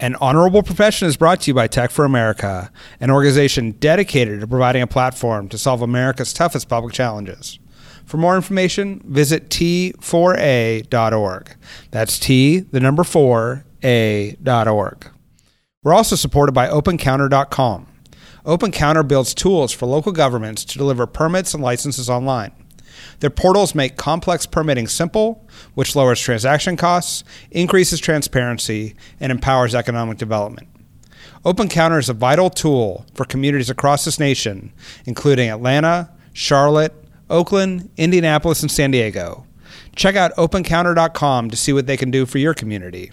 An honorable profession is brought to you by Tech for America, an organization dedicated to providing a platform to solve America's toughest public challenges. For more information, visit t4a.org. That's T, the number 4, A.org. We're also supported by OpenCounter.com. OpenCounter builds tools for local governments to deliver permits and licenses online. Their portals make complex permitting simple, which lowers transaction costs, increases transparency, and empowers economic development. OpenCounter is a vital tool for communities across this nation, including Atlanta, Charlotte, Oakland, Indianapolis, and San Diego. Check out opencounter.com to see what they can do for your community.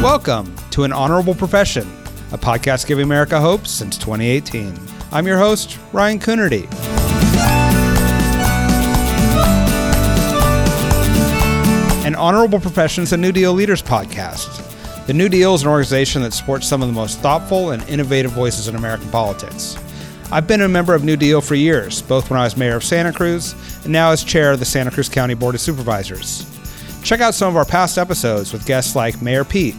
Welcome to An Honorable Profession, a podcast giving America hope since 2018. I'm your host, Ryan Coonerty. An Honorable Profession is a New Deal Leaders podcast. The New Deal is an organization that supports some of the most thoughtful and innovative voices in American politics. I've been a member of New Deal for years, both when I was mayor of Santa Cruz and now as chair of the Santa Cruz County Board of Supervisors. Check out some of our past episodes with guests like Mayor Pete,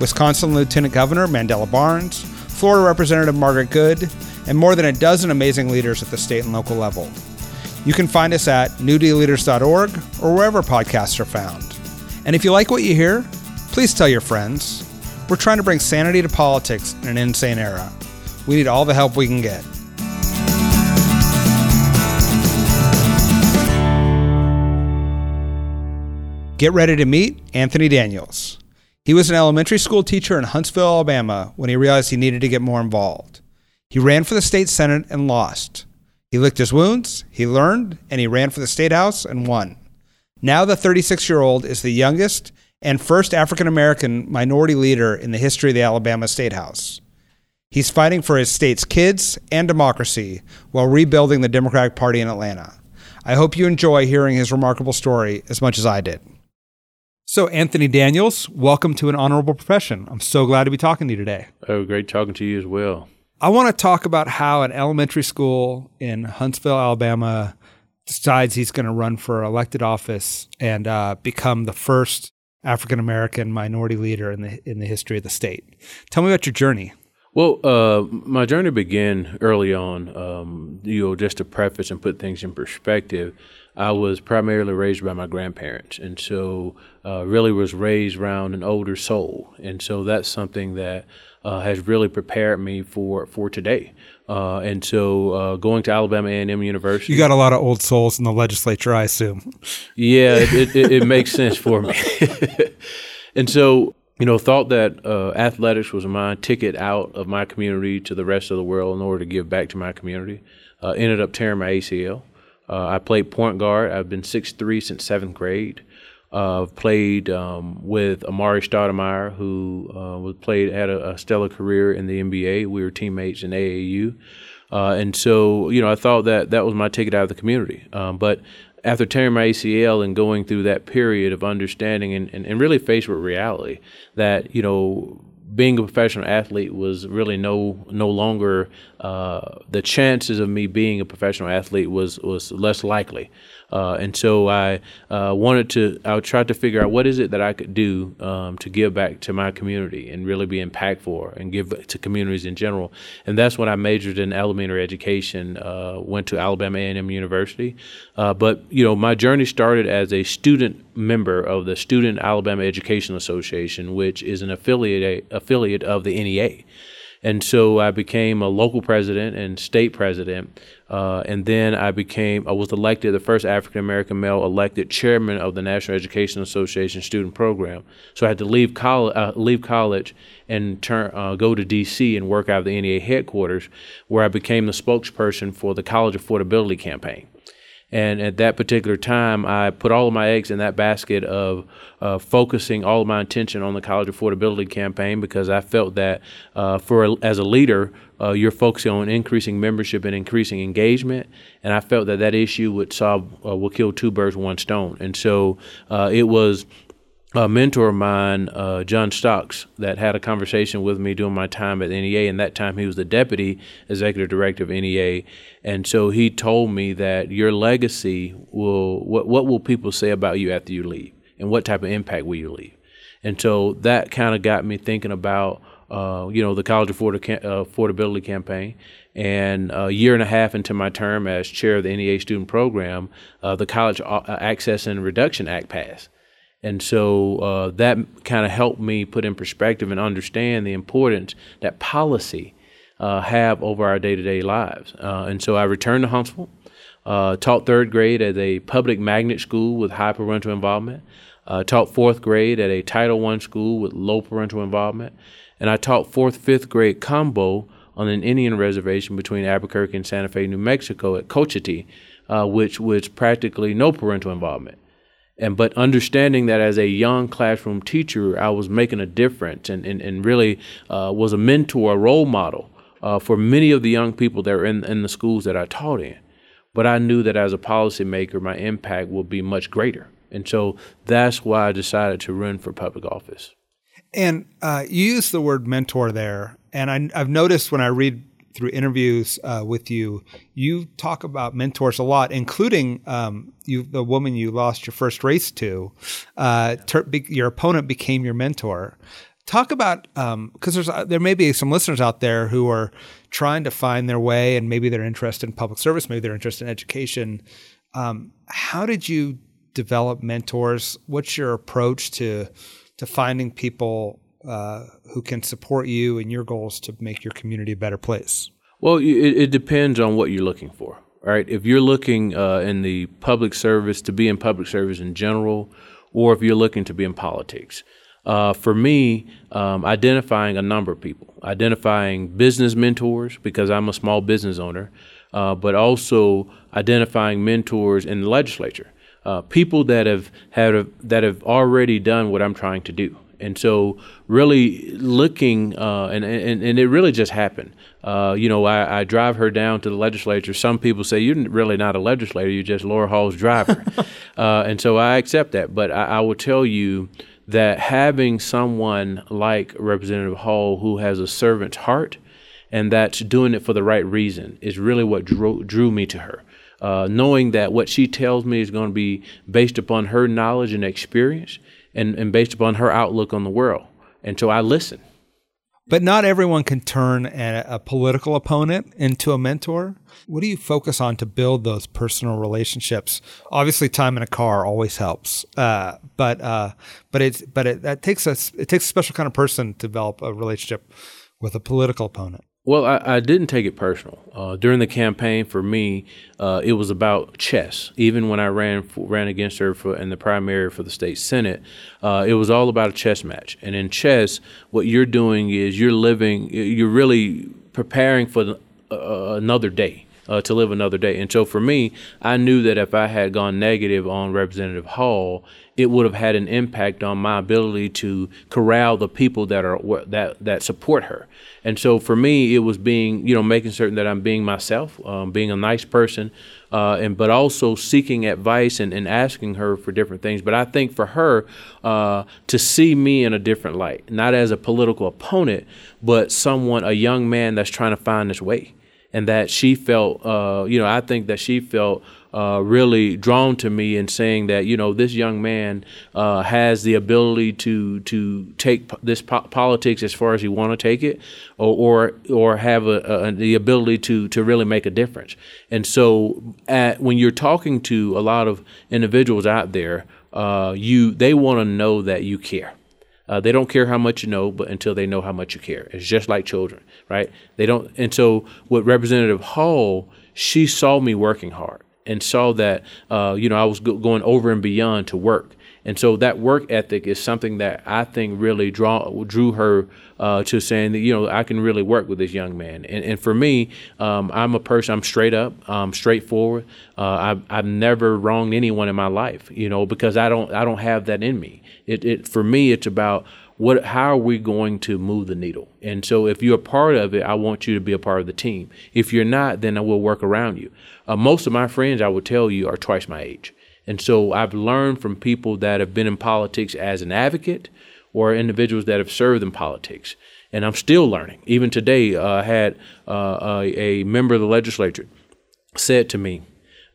Wisconsin Lieutenant Governor Mandela Barnes, Florida Representative Margaret Good, and more than a dozen amazing leaders at the state and local level. You can find us at newdealleaders.org or wherever podcasts are found. And if you like what you hear, please tell your friends. We're trying to bring sanity to politics in an insane era. We need all the help we can get. Get ready to meet Anthony Daniels. He was an elementary school teacher in Huntsville, Alabama, when he realized he needed to get more involved. He ran for the state senate and lost. He licked his wounds, he learned, and he ran for the state house and won. Now, the 36 year old is the youngest and first African American minority leader in the history of the Alabama State House. He's fighting for his state's kids and democracy while rebuilding the Democratic Party in Atlanta. I hope you enjoy hearing his remarkable story as much as I did. So, Anthony Daniels, welcome to an honorable profession. I'm so glad to be talking to you today. Oh, great talking to you as well. I want to talk about how an elementary school in Huntsville, Alabama, decides he's going to run for elected office and uh, become the first African American minority leader in the in the history of the state. Tell me about your journey. Well, uh, my journey began early on. Um, you know, just to preface and put things in perspective, I was primarily raised by my grandparents, and so uh, really was raised around an older soul, and so that's something that uh, has really prepared me for for today. Uh, and so, uh, going to Alabama A&M University, You got a lot of old souls in the legislature, I assume. yeah, it, it, it makes sense for me. and so, you know, thought that uh, athletics was my ticket out of my community to the rest of the world in order to give back to my community. Uh, ended up tearing my ACL. Uh, I played point guard. I've been 6'3 since seventh grade. Uh, I've played um, with Amar'e Stoudemire, who uh, was played had a, a, stellar career in the NBA. We were teammates in AAU, uh, and so you know I thought that that was my ticket out of the community. Um, but after tearing my ACL and going through that period of understanding and, and, and really faced with reality that you know being a professional athlete was really no no longer uh, the chances of me being a professional athlete was was less likely. Uh, and so I uh, wanted to, I tried to figure out what is it that I could do um, to give back to my community and really be impactful and give to communities in general. And that's when I majored in elementary education, uh, went to Alabama A&M University. Uh, but, you know, my journey started as a student member of the Student Alabama Education Association, which is an affiliate, affiliate of the NEA. And so I became a local president and state president. Uh, and then I became, I was elected the first African American male elected chairman of the National Education Association student program. So I had to leave college, uh, leave college and turn, uh, go to D.C. and work out of the NEA headquarters, where I became the spokesperson for the college affordability campaign. And at that particular time, I put all of my eggs in that basket of uh, focusing all of my attention on the college affordability campaign because I felt that uh, for as a leader, uh, you're focusing on increasing membership and increasing engagement, and I felt that that issue would solve uh, will kill two birds with one stone. And so uh, it was a mentor of mine, uh, John Stocks, that had a conversation with me during my time at NEA. And that time he was the deputy executive director of NEA. And so he told me that your legacy will, what, what will people say about you after you leave? And what type of impact will you leave? And so that kind of got me thinking about, uh, you know, the college uh, affordability campaign. And a year and a half into my term as chair of the NEA student program, uh, the College Access and Reduction Act passed. And so uh, that kind of helped me put in perspective and understand the importance that policy uh, have over our day-to-day lives. Uh, and so I returned to Huntsville, uh, taught third grade at a public magnet school with high parental involvement, uh, taught fourth grade at a Title I school with low parental involvement, and I taught fourth, fifth grade combo on an Indian reservation between Albuquerque and Santa Fe, New Mexico at Cochiti, uh, which was practically no parental involvement and but understanding that as a young classroom teacher i was making a difference and, and, and really uh, was a mentor a role model uh, for many of the young people that were in, in the schools that i taught in. But i knew that as a policymaker my impact would be much greater. And so that's why i decided to run for public office. And uh, you use the word mentor there and I, i've noticed when i read through interviews uh, with you, you talk about mentors a lot, including um, you, the woman you lost your first race to. Uh, ter- be- your opponent became your mentor. Talk about because um, uh, there may be some listeners out there who are trying to find their way, and maybe they're interested in public service, maybe they're interested in education. Um, how did you develop mentors? What's your approach to to finding people uh, who can support you and your goals to make your community a better place? Well, it, it depends on what you're looking for. Right? If you're looking uh, in the public service to be in public service in general, or if you're looking to be in politics. Uh, for me, um, identifying a number of people, identifying business mentors because I'm a small business owner, uh, but also identifying mentors in the legislature, uh, people that have had that have already done what I'm trying to do. And so, really looking, uh, and, and, and it really just happened. Uh, you know, I, I, drive her down to the legislature. Some people say, You're really not a legislator, you're just Laura Hall's driver. uh, and so I accept that. But I, I, will tell you that having someone like Representative Hall who has a servant's heart and that's doing it for the right reason is really what drew, drew me to her. Uh, knowing that what she tells me is going to be based upon her knowledge and experience and, and based upon her outlook on the world. And so I listen. But not everyone can turn a, a, political opponent into a mentor. What do you focus on to build those personal relationships? Obviously, time in a car always helps, uh, but uh, but it's but it that takes a it takes a special kind of person to develop a relationship with a political opponent. Well, I, I, didn't take it personal. Uh, during the campaign, for me, uh, it was about chess. Even when I ran for, ran against her for, in the primary for the state senate, uh, it was all about a chess match. And in chess, what you're doing is you're living, you're really preparing for uh, another day. Uh, to live another day. And so for me, I knew that if I had gone negative on Representative Hall, it would have had an impact on my ability to corral the people that are that that support her. And so for me, it was being you know making certain that I'm being myself, um, being a nice person, uh, and but also seeking advice and, and asking her for different things. But I think for her uh, to see me in a different light, not as a political opponent, but someone, a young man that's trying to find his way and that she felt, uh, you know, I think that she felt uh, really drawn to me and saying that you know this young man uh, has the ability to to take p- this po- politics as far as he want to take it, or or, or have a, a, the ability to to really make a difference. And so, at, when you're talking to a lot of individuals out there, uh, you they want to know that you care. Uh, they don't care how much you know, but until they know how much you care. It's just like children, right? They don't. And so, what Representative Hall, she saw me working hard and saw that uh, you know I was go- going over and beyond to work. And so that work ethic is something that I think really draw, drew her uh, to saying that you know I can really work with this young man. And, and for me, um, I'm a person. I'm straight up, um, straightforward. Uh, I've, I've never wronged anyone in my life, you know, because I don't I don't have that in me. It, it for me, it's about what how are we going to move the needle and so if you're a part of it i want you to be a part of the team if you're not then i will work around you uh, most of my friends i will tell you are twice my age And so I've learned from people that have been in politics as an advocate or individuals that have served in politics. And I'm still learning. Even today, uh, I had uh, a, a, member of the legislature said to me,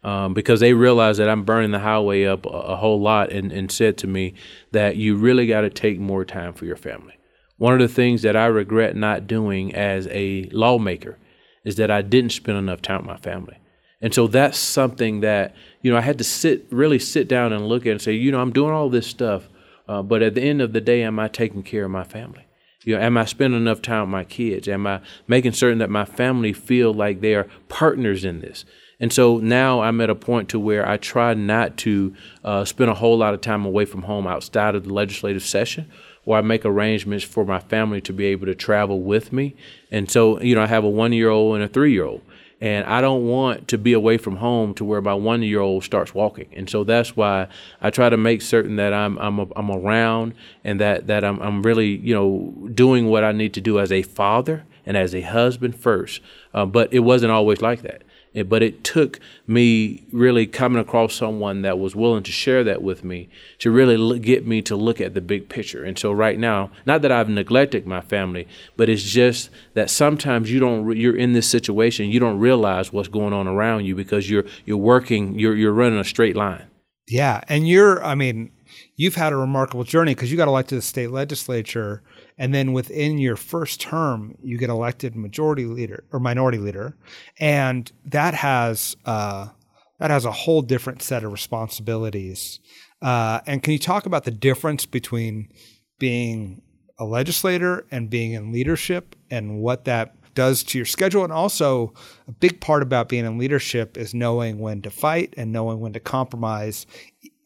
um, because they realized that I'm burning the highway up a, a whole lot, and, and said to me that you really got to take more time for your family. One of the things that I regret not doing as a lawmaker is that I didn't spend enough time with my family. And so that's something that, you know, I had to sit, really sit down and look at and say, you know, I'm doing all this stuff, uh, but at the end of the day, am I taking care of my family? You know, am I spending enough time with my kids? Am I making certain that my family feel like they are partners in this? And so now I'm at a point to where I try not to uh, spend a whole lot of time away from home outside of the legislative session, or I make arrangements for my family to be able to travel with me. And so, you know, I have a one year old and a three year old. And I don't want to be away from home to where my one year old starts walking. And so that's why I try to make certain that I'm I'm, a, I'm around and that, that I'm, I'm really, you know, doing what I need to do as a father and as a husband first. Uh, but it wasn't always like that. But it took me really coming across someone that was willing to share that with me to really get me to look at the big picture. And so right now, not that I've neglected my family, but it's just that sometimes you don't you're in this situation, you don't realize what's going on around you because you're you're working, you're you're running a straight line. Yeah, and you're I mean, you've had a remarkable journey because you got elected to the state legislature and then within your first term you get elected majority leader or minority leader. And that has uh, that has a whole different set of responsibilities. Uh, and can you talk about the difference between being a legislator and being in leadership and what that does to your schedule? And also a big part about being in leadership is knowing when to fight and knowing when to compromise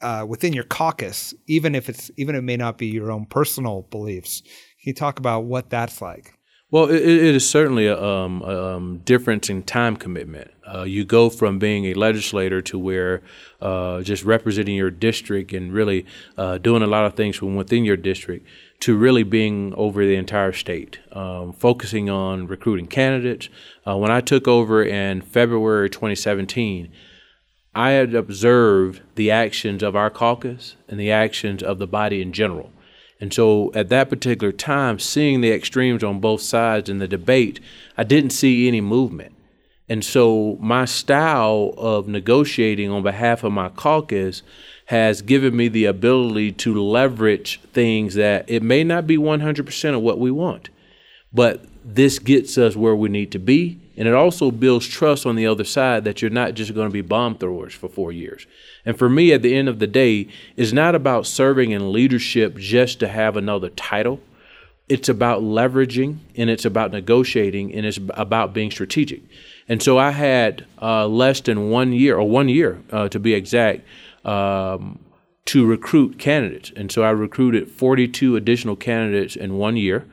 uh, within your caucus, even if it's even if it may not be your own personal beliefs. Can you talk about what that's like? Well, it, it is certainly a, um, a um, difference in time commitment. Uh, you go from being a legislator to where uh, just representing your district and really uh, doing a lot of things from within your district to really being over the entire state, um, focusing on recruiting candidates. Uh, when I took over in February 2017, I had observed the actions of our caucus and the actions of the body in general. And so at that particular time, seeing the extremes on both sides in the debate, I didn't see any movement. And so my style of negotiating on behalf of my caucus has given me the ability to leverage things that it may not be 100% of what we want, but this gets us where we need to be. And it also builds trust on the other side that you're not just going to be bomb throwers for four years. And for me, at the end of the day, it's not about serving in leadership just to have another title. It's about leveraging and it's about negotiating and it's about being strategic. And so I had uh, less than one year, or one year uh, to be exact, um, to recruit candidates. And so I recruited 42 additional candidates in one year.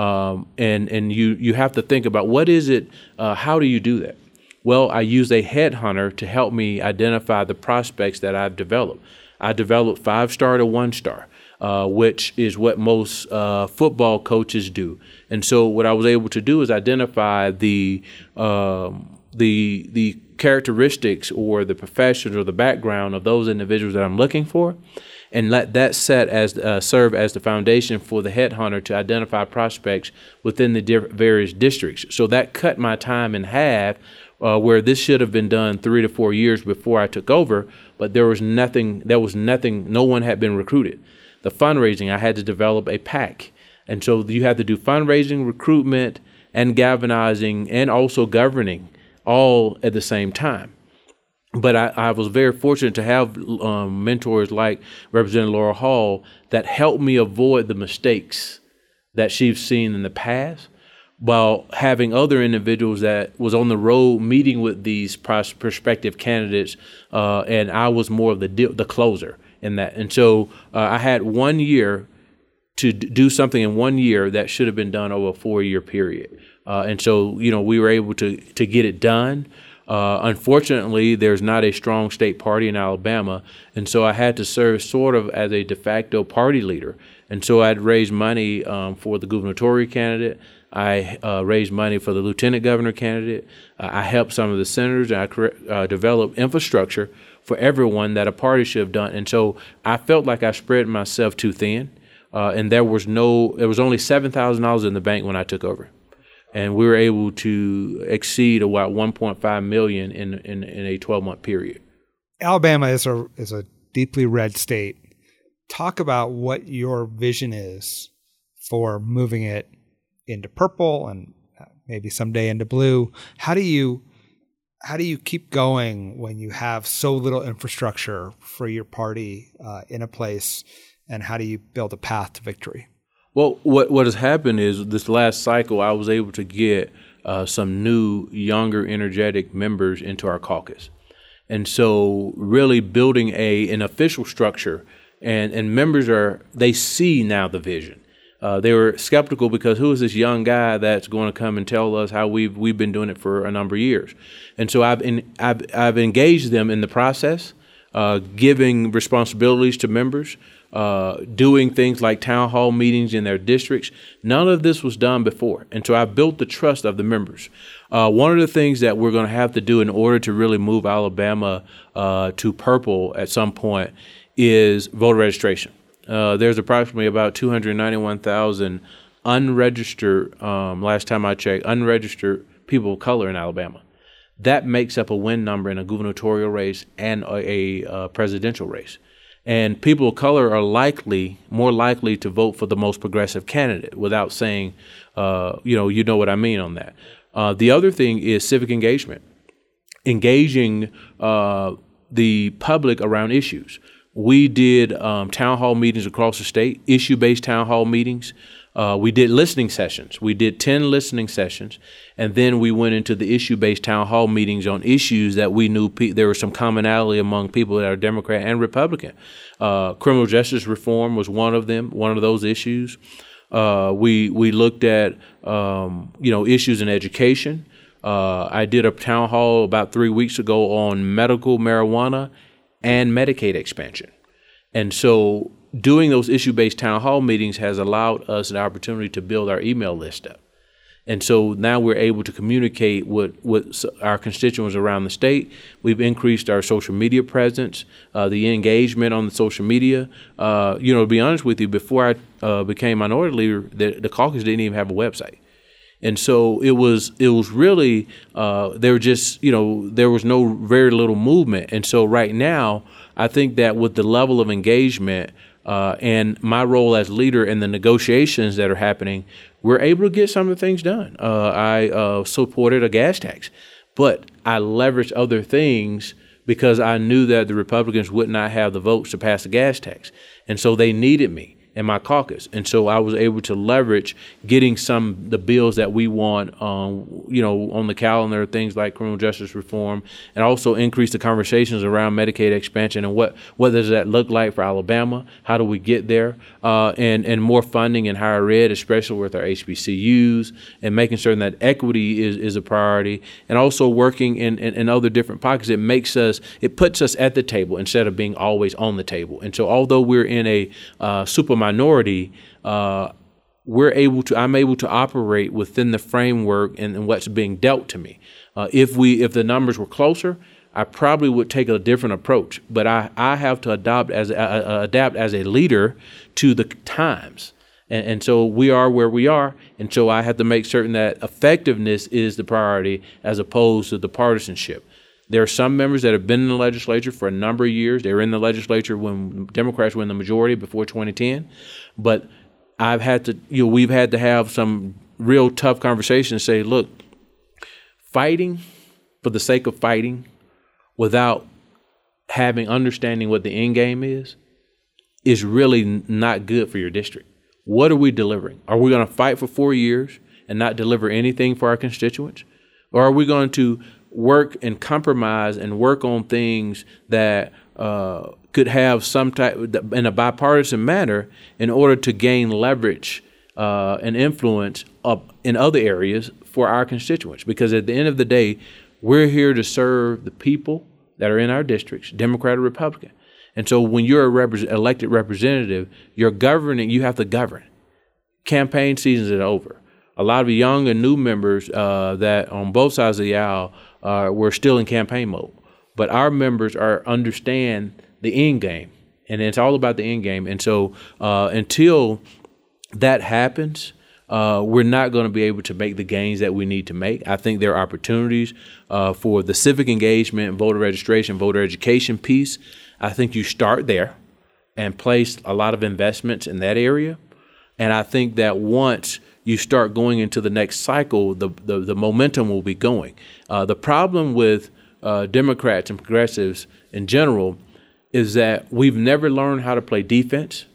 Um, and and you, you have to think about what is it, uh, how do you do that? Well, I use a headhunter to help me identify the prospects that I've developed. I developed five star to one star, uh, which is what most uh, football coaches do. And so, what I was able to do is identify the um, the the characteristics or the professions or the background of those individuals that I'm looking for, and let that set as uh, serve as the foundation for the headhunter to identify prospects within the various districts. So that cut my time in half uh, where this should have been done three to four years before I took over, but there was nothing, there was nothing, no one had been recruited. The fundraising, I had to develop a PAC. And so you have to do fundraising, recruitment, and galvanizing, and also governing all at the same time. But I, I was very fortunate to have um, mentors like Representative Laura Hall that helped me avoid the mistakes that she's seen in the past while having other individuals that was on the road meeting with these prospective candidates, uh, and I was more of the the closer in that. And so uh, I had one year to d- do something in one year that should have been done over a four year period. Uh, and so you know we were able to to get it done. Uh, unfortunately, there's not a strong state party in Alabama, and so I had to serve sort of as a de facto party leader. And so I'd raise money um, for the gubernatorial candidate I uh, raised money for the lieutenant governor candidate. Uh, I helped some of the senators, and I uh, developed infrastructure for everyone that a party should have done. And so I felt like I spread myself too thin, uh, and there was no, there was only seven thousand dollars in the bank when I took over, and we were able to exceed about one point five million in in, in a twelve month period. Alabama is a is a deeply red state. Talk about what your vision is for moving it into purple and uh, maybe someday into blue. How do you how do you keep going when you have so little infrastructure for your party uh, in a place, and how do you build a path to victory? Well, what what has happened is this last cycle, I was able to get uh, some new, younger, energetic members into our caucus, and so really building a an official structure, and and members are they see now the vision. Uh, they were skeptical because who is this young guy that's going to come and tell us how we've we've been doing it for a number of years, and so I've in, I've, I've engaged them in the process, uh, giving responsibilities to members, uh, doing things like town hall meetings in their districts. None of this was done before, and so I built the trust of the members. Uh, one of the things that we're going to have to do in order to really move Alabama uh, to purple at some point is voter registration. Uh, there's approximately about 291,000 unregistered, um, last time I checked, unregistered people of color in Alabama. That makes up a win number in a gubernatorial race and a, a uh, presidential race. And people of color are likely, more likely to vote for the most progressive candidate without saying, uh, you know, you know what I mean on that. Uh, the other thing is civic engagement, engaging uh, the public around issues we did um, town hall meetings across the state, issue based town hall meetings. Uh, we did listening sessions. We did 10 listening sessions. And then we went into the issue based town hall meetings on issues that we knew pe- there was some commonality among people that are Democrat and Republican. Uh, criminal justice reform was one of them, one of those issues. Uh, we, we looked at um, you know issues in education. Uh, I did a town hall about three weeks ago on medical marijuana and Medicaid expansion. And so doing those issue based town hall meetings has allowed us an opportunity to build our email list up. And so now we're able to communicate with, with our constituents around the state. We've increased our social media presence, uh, the engagement on the social media. Uh, you know, to be honest with you, before I uh, became minority leader, the, the caucus didn't even have a website and so it was it was really uh, there just you know there was no very little movement and so right now i think that with the level of engagement uh, and my role as leader in the negotiations that are happening we're able to get some of the things done. Uh, i uh, supported a gas tax but i leveraged other things because i knew that the republicans would not have the votes to pass the gas tax. And so they needed me in my caucus, and so I was able to leverage getting some the bills that we want, um, you know, on the calendar, things like criminal justice reform, and also increase the conversations around Medicaid expansion and what what does that look like for Alabama? How do we get there? Uh, and and more funding in higher ed, especially with our HBCUs, and making certain that equity is is a priority, and also working in, in, in other different pockets. It makes us it puts us at the table instead of being always on the table. And so although we're in a uh, super minority, uh, we're able to. I'm able to operate within the framework and, and what's being dealt to me. Uh, if we, if the numbers were closer, I probably would take a different approach. But I, I have to adopt as a, adapt as a leader to the times. And, and, so we are where we are. And so I have to make certain that effectiveness is the priority as opposed to the partisanship. There are some members that have been in the legislature for a number of years. They were in the legislature when Democrats were in the majority before 2010. But I've had to, you know, we've had to have some real tough conversations. Say, look, fighting for the sake of fighting, without having understanding what the end game is, is really not good for your district. What are we delivering? Are we going to fight for four years and not deliver anything for our constituents, or are we going to work and compromise and work on things that uh, could have some type in a bipartisan manner in order to gain leverage uh, and influence up in other areas for our constituents. Because at the end of the day, we're here to serve the people that are in our districts, Democrat or Republican. And so when you're a elected representative, you're governing, you have to govern. Campaign seasons are over. a lot of young and new members uh, that on both sides of the aisle uh, were still in campaign mode. But our members are understand the end game, and it's all about the end game. And so uh, until that happens, uh, we're not going to be able to make the gains that we need to make. I think there are opportunities uh, for the civic engagement, voter registration, voter education piece. I think you start there and place a lot of investments in that area. And I think that once you start going into the next cycle, the, the, the momentum will be going. Uh, the problem with uh, Democrats and progressives in general is that we've never learned how to play defense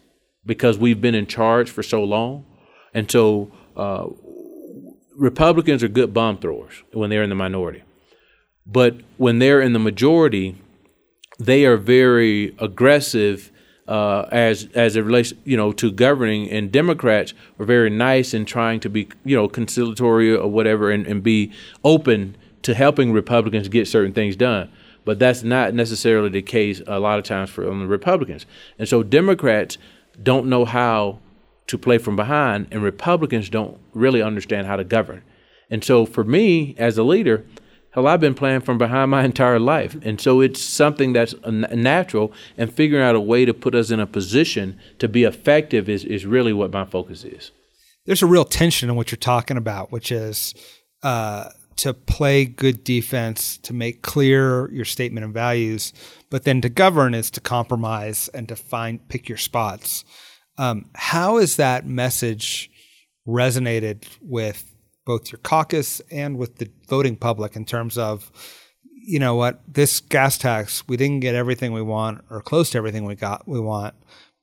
because we've been in charge for so long. And so uh, Republicans are good bomb throwers when they're in the minority. But when they're in the majority, they are very aggressive uh, as as it relates, you know, to governing. And Democrats are very nice in trying to be, you know, conciliatory or whatever, and, and be open to helping Republicans get certain things done. But that's not necessarily the case a lot of times for on the Republicans. And so Democrats don't know how to play from behind, and Republicans don't really understand how to govern. And so for me as a leader, Hell, I've been playing from behind my entire life. And so it's something that's natural, and figuring out a way to put us in a position to be effective is, is really what my focus is. There's a real tension in what you're talking about, which is uh, to play good defense, to make clear your statement of values, but then to govern is to compromise and to find, pick your spots. Um, how has that message resonated with both your caucus and with the voting public in terms of, you know what, this gas tax, we didn't get everything we want or close to everything we got we want,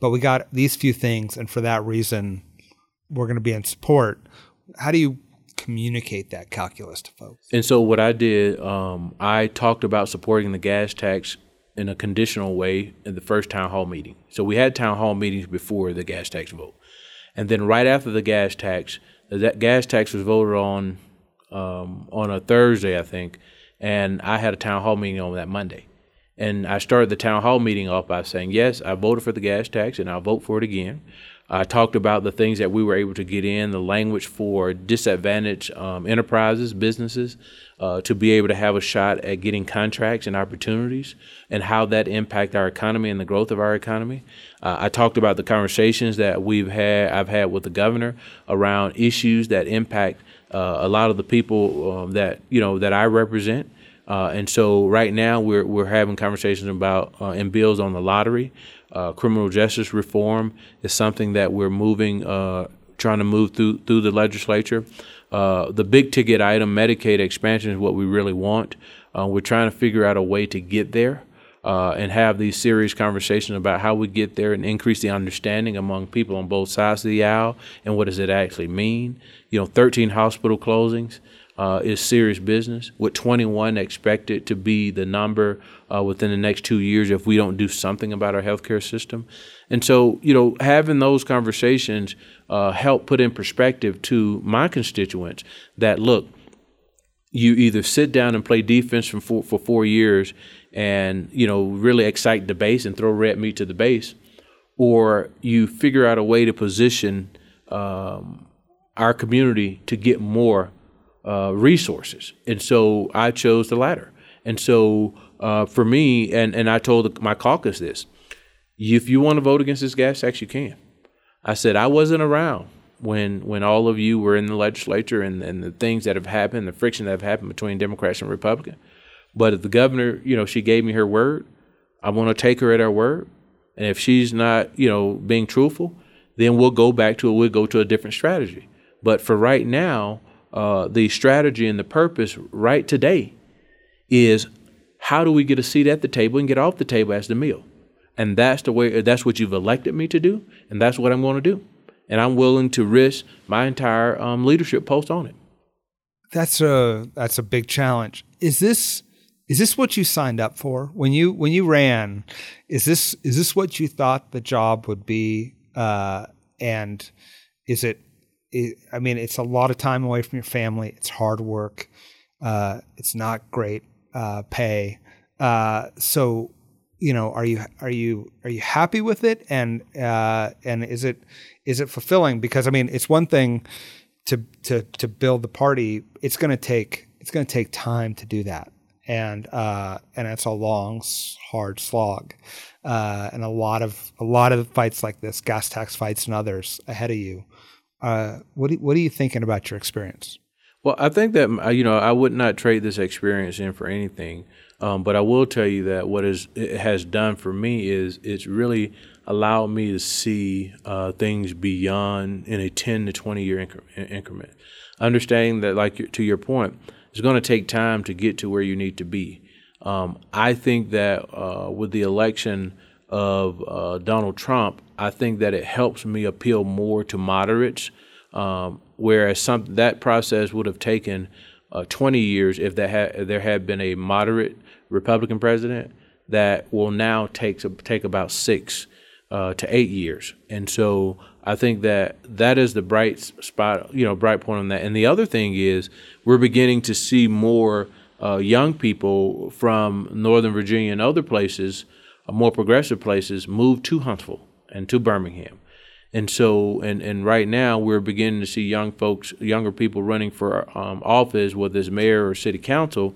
but we got these few things, and for that reason, we're going to be in support. How do you communicate that calculus to folks? And so what I did, um, I talked about supporting the gas tax in a conditional way in the first town hall meeting. So we had town hall meetings before the gas tax vote. And then right after the gas tax, that gas tax was voted on um, on a Thursday, I think, and I had a town hall meeting on that Monday. And I started the town hall meeting off by saying, yes, I voted for the gas tax and I'll vote for it again. I talked about the things that we were able to get in, the language for disadvantaged um, enterprises, businesses, uh, to be able to have a shot at getting contracts and opportunities, and how that impact our economy and the growth of our economy. Uh, I talked about the conversations that we've had, I've had with the governor around issues that impact uh, a lot of the people um, that you know that I represent. Uh, and so right now we're we're having conversations about uh, and bills on the lottery. Uh, criminal justice reform is something that we're moving, uh, trying to move through through the legislature. Uh, the big ticket item, Medicaid expansion, is what we really want. Uh, we're trying to figure out a way to get there. Uh, and have these serious conversations about how we get there and increase the understanding among people on both sides of the aisle and what does it actually mean. You know, 13 hospital closings uh, is serious business, with 21 expected to be the number uh, within the next two years if we don't do something about our healthcare system. And so, you know, having those conversations uh, help put in perspective to my constituents that look, you either sit down and play defense for four, for four years and you know really excite the base and throw red meat to the base, or you figure out a way to position um, our community to get more uh, resources. And so I chose the latter. And so uh, for me, and, and I told my caucus this if you want to vote against this gas tax, you can. I said, I wasn't around when when all of you were in the legislature and, and the things that have happened, the friction that have happened between Democrats and Republicans. But if the governor, you know, she gave me her word, I want to take her at her word. And if she's not, you know, being truthful, then we'll go back to it. We'll go to a different strategy. But for right now, uh, the strategy and the purpose right today is how do we get a seat at the table and get off the table as the meal? And that's the way that's what you've elected me to do, and that's what I'm going to do. And I'm willing to risk my entire um, leadership post on it. That's a that's a big challenge. Is this is this what you signed up for when you when you ran? Is this is this what you thought the job would be? Uh, and is it it, I mean, it's a lot of time away from your family. It's hard work. Uh, it's not great uh, pay. Uh, so, you know, are you are you are you happy with it? And uh, and is it is it fulfilling? Because I mean, it's one thing to to to build the party, it's going to take it's going to take time to do that, and uh, and it's a long, hard slog, uh, and a lot of a lot of fights like this, gas tax fights and others ahead of you. Uh, what do, what are you thinking about your experience? Well, I think that you know I would not trade this experience in for anything. Um, but I will tell you that what is, it has done for me is it's really allowed me to see uh, things beyond in a 10 to 20 year incre- increment. Understanding that, like to your point, it's going to take time to get to where you need to be. Um, I think that uh, with the election of uh, Donald Trump, I think that it helps me appeal more to moderates, um, whereas some that process would have taken uh, 20 years if there had, there had been a moderate Republican president that will now take take about six uh, to eight years, and so I think that that is the bright spot, you know, bright point on that. And the other thing is we're beginning to see more uh, young people from Northern Virginia and other places, more progressive places, move to Huntsville and to Birmingham. And so, and, and right now, we're beginning to see young folks, younger people running for um, office, whether it's mayor or city council,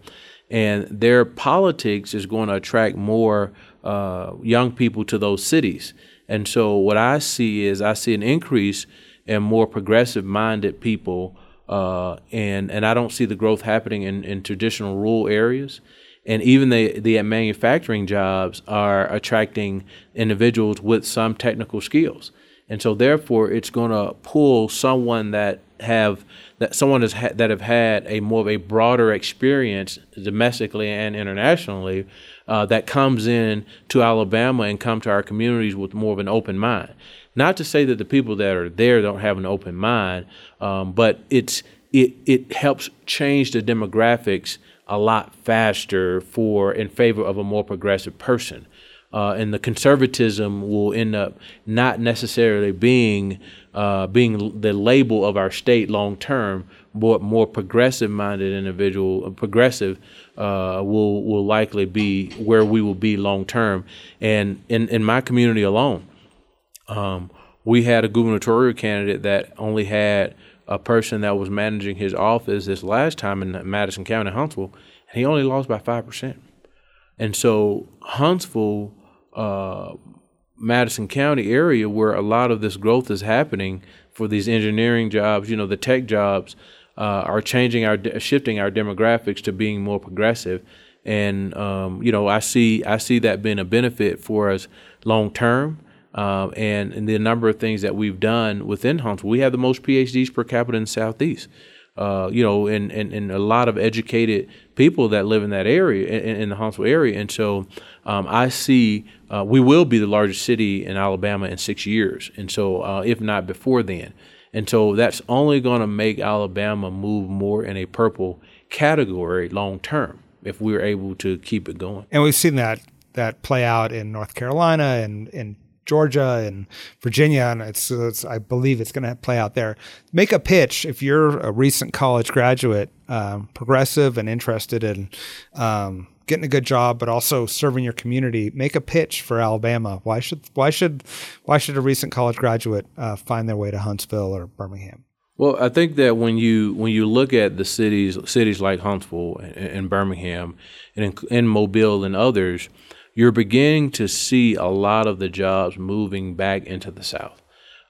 and their politics is going to attract more uh, young people to those cities. And so, what I see is I see an increase in more progressive minded people, uh, and and I don't see the growth happening in, in traditional rural areas. And even the the manufacturing jobs are attracting individuals with some technical skills. And so, therefore, it's going to pull someone that have that someone has ha- that have had a more of a broader experience domestically and internationally uh, that comes in to Alabama and come to our communities with more of an open mind. Not to say that the people that are there don't have an open mind, um, but it's it it helps change the demographics a lot faster for in favor of a more progressive person. Uh, and the conservatism will end up not necessarily being uh, being the label of our state long term, but more progressive minded individual, uh, progressive uh, will will likely be where we will be long term. And in in my community alone, um, we had a gubernatorial candidate that only had a person that was managing his office this last time in Madison County, Huntsville, and he only lost by five percent. And so Huntsville. Uh, Madison County area where a lot of this growth is happening for these engineering jobs, you know, the tech jobs uh, are changing our shifting our demographics to being more progressive, and um, you know, I see I see that being a benefit for us long term. Uh, and, and the number of things that we've done within Huntsville, we have the most PhDs per capita in the Southeast. Uh, you know, and, and, and a lot of educated people that live in that area, in, in the Huntsville area. And so um, I see uh, we will be the largest city in Alabama in six years. And so, uh, if not before then. And so that's only going to make Alabama move more in a purple category long term if we're able to keep it going. And we've seen that that play out in North Carolina and in Georgia and Virginia, and it's, it's I believe it's going to play out there. Make a pitch if you're a recent college graduate, um, progressive and interested in um, getting a good job, but also serving your community. Make a pitch for Alabama. Why should why should why should a recent college graduate uh, find their way to Huntsville or Birmingham? Well, I think that when you when you look at the cities cities like Huntsville and, and Birmingham and and Mobile and others you're beginning to see a lot of the jobs moving back into the South.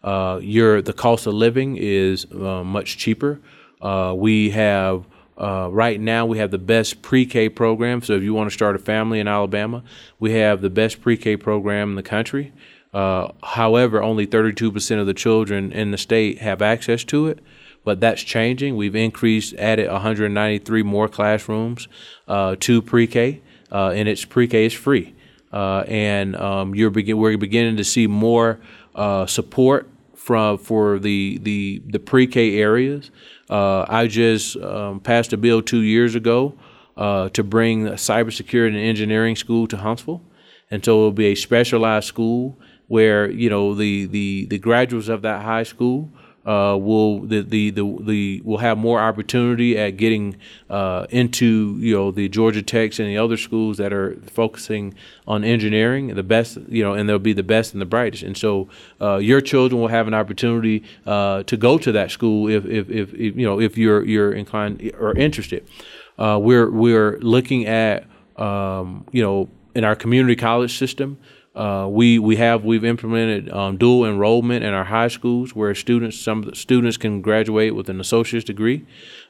Uh, your the cost of living is uh, much cheaper. Uh, we have uh, right now we have the best pre-K program. So if you want to start a family in Alabama, we have the best pre-K program in the country. Uh, however, only 32% of the children in the state have access to it but that's changing. We've increased, added 193 more classrooms uh, to pre-K, uh, and it's pre-K is free uh, and um, you're begin, we're beginning to see more uh, support from for the the the pre-K areas. Uh, I just um, passed a bill two years ago uh, to bring cybersecurity and engineering school to Huntsville, and so it will be a specialized school where you know the the the graduates of that high school uh, will the, the the the will have more opportunity at getting uh, into you know the Georgia Techs and the other schools that are focusing on engineering the best you know and they'll be the best and the brightest. And so uh, your children will have an opportunity uh, to go to that school if, if, if, if, you know if you're you're inclined or interested. Uh, we're we're looking at um, you know in our community college system uh, we we have we've implemented um, dual enrollment in our high schools where students some students can graduate with an associate's degree.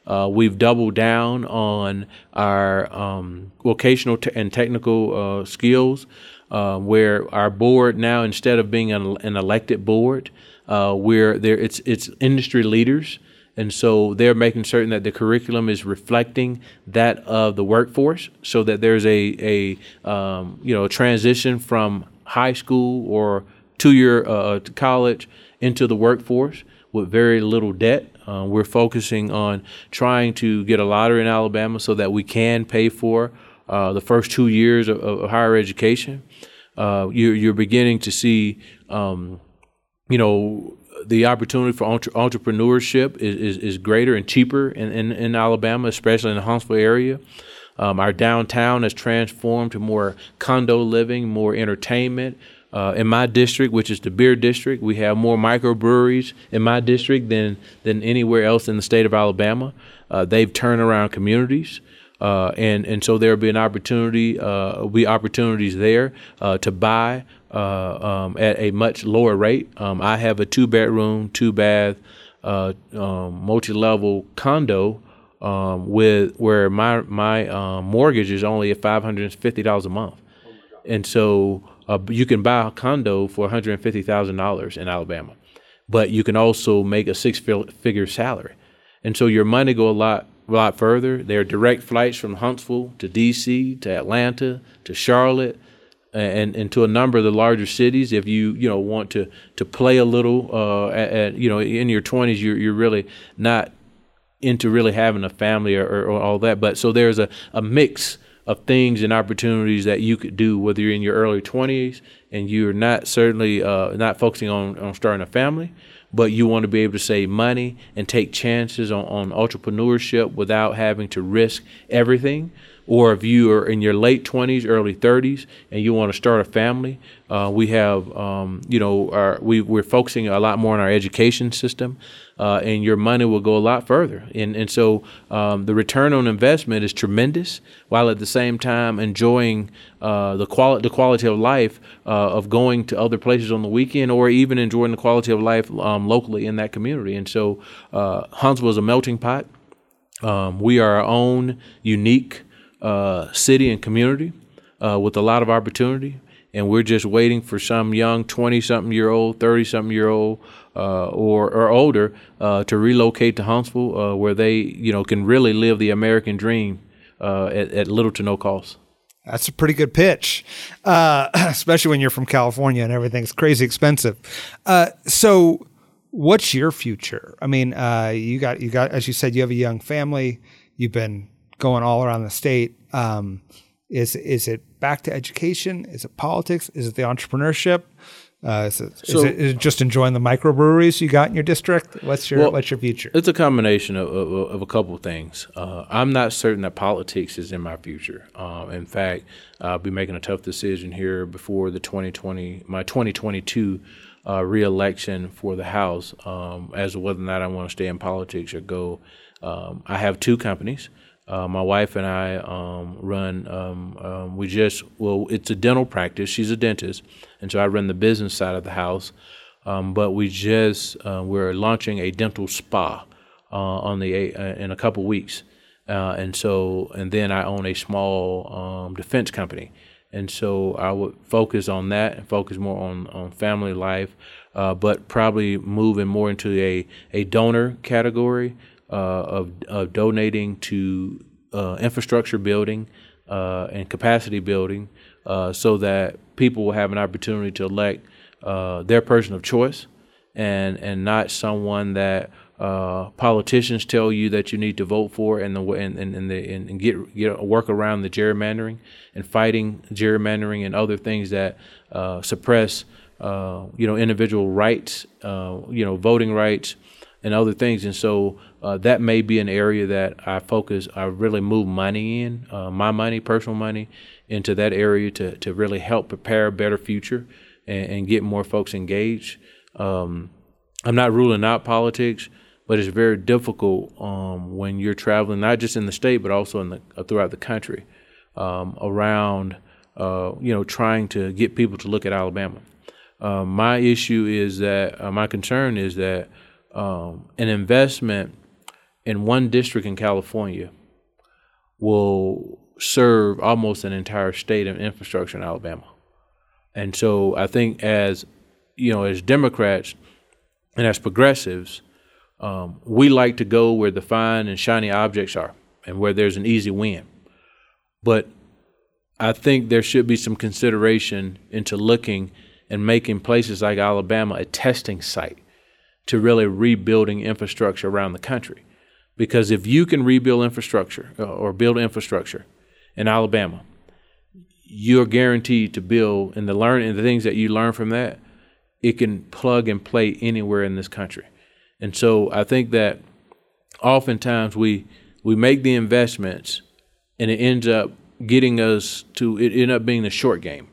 Uh, we've doubled down on our um, vocational and technical uh, skills, uh, where our board now instead of being an, an elected board, uh, where there it's it's industry leaders. And so they're making certain that the curriculum is reflecting that of the workforce, so that there's a a um, you know a transition from high school or two year uh, uh college into the workforce with very little debt. Uh, we're focusing on trying to get a lottery in Alabama so that we can pay for uh, the first two years of, of higher education. Uh, you're, you're, beginning to see, um, you know, the opportunity for entre- entrepreneurship is, is, is, greater and cheaper in, in, in Alabama, especially in the Huntsville area. Um, our downtown has transformed to more condo living, more entertainment. Uh, in my district, which is the beer district, we have more microbreweries in my district than than anywhere else in the state of Alabama. Uh, they've turned around communities. Uh, and and so there will be an opportunity, uh, be opportunities there uh, to buy uh, um, at a much lower rate. Um, I have a two bedroom, two bath, um, multi level condo um, with where my my um, mortgage is only at five hundred and fifty dollars a month, oh and so uh, you can buy a condo for one hundred and fifty thousand dollars in Alabama, but you can also make a six figure salary, and so your money go a lot a lot further. There are direct flights from Huntsville to D.C. to Atlanta to Charlotte. And, and to a number of the larger cities, if you you know want to to play a little, uh, at, at you know in your twenties, you're you're really not into really having a family or, or, or, all that. But so there's a, a mix of things and opportunities that you could do, whether you're in your early 20s and you're not certainly uh, not focusing on, on starting a family, but you want to be able to save money and take chances on, on entrepreneurship without having to risk everything or if you are in your late 20s, early 30s, and you want to start a family, uh, we have, um, you know, our, we, we're focusing a lot more on our education system, uh, and your money will go a lot further. And, and so um, the return on investment is tremendous, while at the same time enjoying uh, the, quali- the quality of life uh, of going to other places on the weekend or even enjoying the quality of life um, locally in that community. And so uh, Huntsville is a melting pot. Um, we are our own unique uh, city and community uh, with a lot of opportunity. And we're just waiting for some young 20 something year old, 30 something year old, uh, or, or older uh, to relocate to Huntsville uh, where they you know, can really live the American dream uh, at, at little to no cost. That's a pretty good pitch, uh, especially when you're from California and everything's crazy expensive. Uh, so, what's your future? I mean, you got you got as you said, you have a young family. You've been going all around the state. Um, is is it back to education? Is it politics? Is it the entrepreneurship? Uh, is, it, so, is, it, is, it just enjoying the microbreweries you got in your district? What's your well, What's your future? It's a combination of, of, of a couple of things. Uh, I'm not certain that politics is in my future. Uh, in fact, I'll be making a tough decision here before the 2020 my 2022 uh, reelection for the House um, as to whether or not I want to stay in politics or go. Um, I have two companies. Uh, my wife and I um, run. Um, um, we just well, it's a dental practice. She's a dentist, and so I run the business side of the house. Um, but we just uh, we're launching a dental spa uh, on the uh, in a couple weeks, uh, and so and then I own a small um, defense company, and so I would focus on that and focus more on on family life, uh, but probably moving more into a a donor category. Uh, of, of donating to infrastructure building and capacity building so that people will have an opportunity to elect their person of choice and, and not someone that uh, politicians tell you that you need to vote for and the and, and, and, the, and, get get work around the gerrymandering and fighting gerrymandering and other things that uh, suppress uh, you know individual rights you know voting rights and other things. And so uh, that may be an area that I focus, I really move money in, uh, my money, personal money, into that area to, to really help prepare a better future and, and get more folks engaged. Um, I'm not ruling out politics, but it's very difficult um, when you're traveling, not just in the state, but also in the, uh, throughout the country, um, around, uh, you know, trying to get people to look at Alabama. Uh, my issue is that, uh, my concern is that um, an investment in one district in California will serve almost an entire state of infrastructure in Alabama. And so I think as you know, as Democrats and as progressives, um, we like to go where the fine and shiny objects are and where there's an easy win. But I think there should be some consideration into looking and making places like Alabama a testing site to really rebuilding infrastructure around the country. Because if you can rebuild infrastructure uh, or build infrastructure in Alabama, you're guaranteed to build and the learn and the things that you learn from that, it can plug and play anywhere in this country. And so I think that oftentimes we we make the investments and it ends up getting us to it end up being the short game.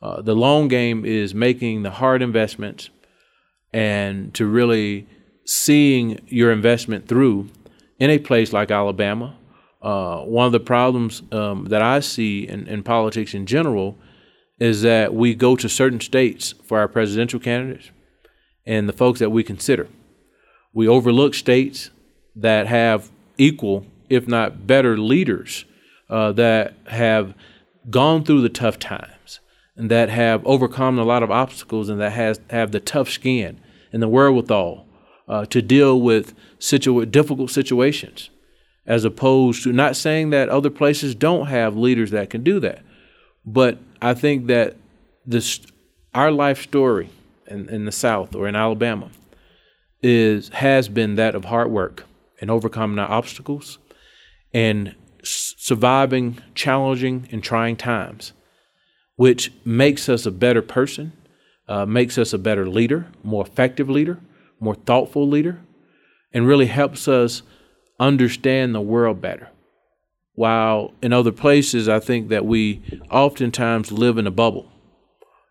Uh, the long game is making the hard investments and to really seeing your investment through in a place like Alabama. Uh, one of the problems um, that I see in, in politics in general is that we go to certain states for our presidential candidates and the folks that we consider. We overlook states that have equal, if not better, leaders uh, that have gone through the tough times and that have overcome a lot of obstacles and that has have the tough skin and the wherewithal uh, to deal with situ- difficult situations, as opposed to not saying that other places don't have leaders that can do that. But I think that this our life story in, in the South or in Alabama is has been that of hard work and overcoming our obstacles and surviving challenging and trying times, which makes us a better person uh, makes us a better leader, more effective leader, more thoughtful leader, and really helps us understand the world better. While in other places, I think that we oftentimes live in a bubble,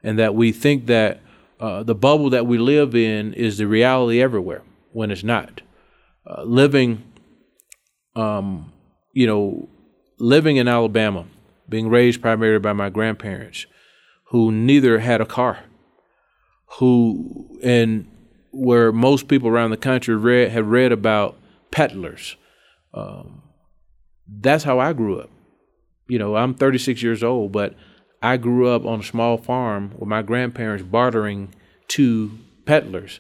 and that we think that uh, the bubble that we live in is the reality everywhere when it's not. Uh, living, um, you know, living in Alabama, being raised primarily by my grandparents, who neither had a car who and where most people around the country read have read about peddlers. Um, that's how I grew up. You know, I'm 36 years old, but I grew up on a small farm with my grandparents bartering to peddlers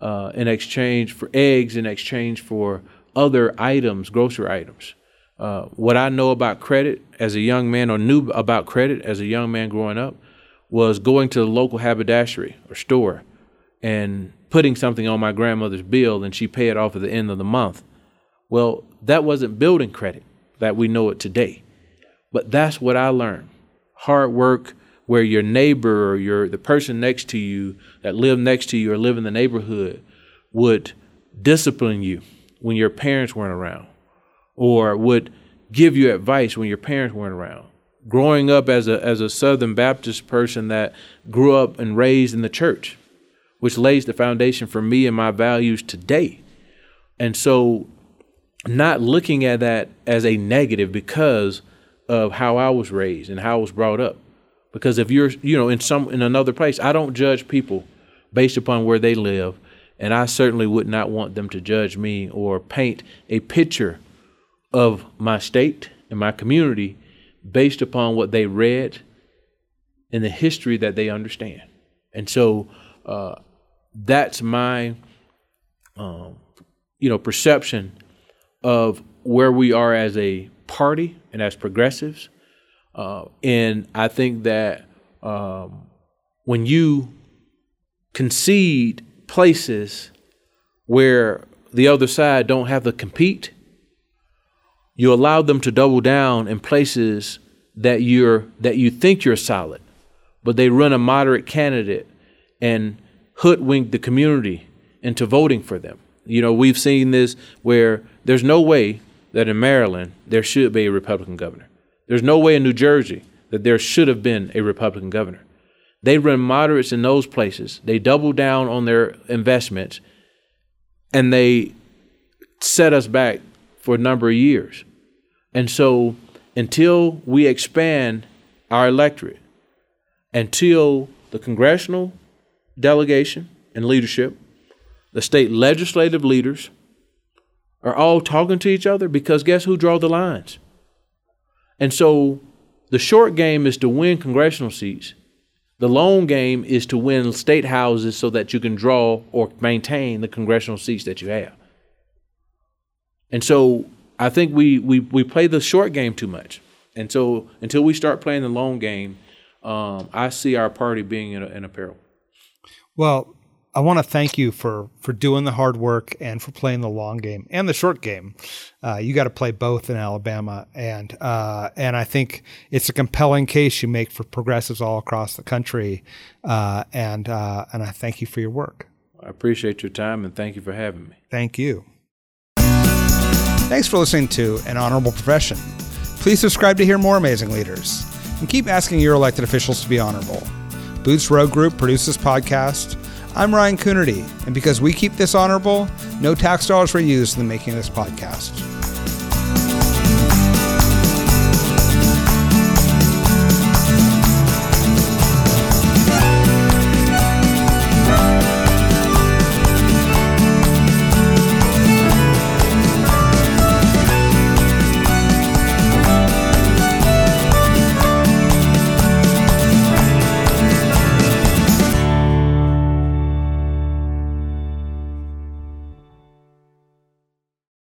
uh, in exchange for eggs, in exchange for other items, grocery items. Uh, what I know about credit as a young man, or knew about credit as a young man growing up, was going to the local haberdashery or store and putting something on my grandmother's bill and she pay it off at the end of the month. Well, that wasn't building credit that we know it today. But that's what I learned. Hard work where your neighbor or your the person next to you that live next to you or live in the neighborhood would discipline you when your parents weren't around or would give you advice when your parents weren't around growing up as a as a Southern Baptist person that grew up and raised in the church, which lays the foundation for me and my values today. And so not looking at that as a negative because of how I was raised and how I was brought up. Because if you're, you know, in some in another place, I don't judge people based upon where they live, and I certainly would not want them to judge me or paint a picture of my state and my community based upon what they read and the history that they understand. And so uh, that's my, um, you know, perception of where we are as a party and as progressives. Uh, and I think that um, when you concede places where the other side don't have to compete, you allow them to double down in places that you're that you think you're solid, but they run a moderate candidate and hoodwink the community into voting for them. You know, we've seen this where there's no way that in Maryland there should be a Republican governor. There's no way in New Jersey that there should have been a Republican governor. They run moderates in those places. They double down on their investments and they set us back for a number of years. And so until we expand our electorate, until the congressional delegation and leadership, the state legislative leaders are all talking to each other because guess who draw the lines? And so the short game is to win congressional seats. The long game is to win state houses so that you can draw or maintain the congressional seats that you have. And so I think we, we, we play the short game too much. And so until we start playing the long game, um, I see our party being in a, in a peril. Well, I want to thank you for for doing the hard work and for playing the long game and the short game. Uh, you got to play both in Alabama, and uh, and I think it's a compelling case you make for progressives all across the country. Uh, and uh, and I thank you for your work. I appreciate your time and thank you for having me. Thank you. Thanks for listening to An Honorable Profession. Please subscribe to hear more amazing leaders and keep asking your elected officials to be honorable. Boots Road Group produces podcast. I'm Ryan Coonerty, and because we keep this honorable, no tax dollars were used in the making of this podcast.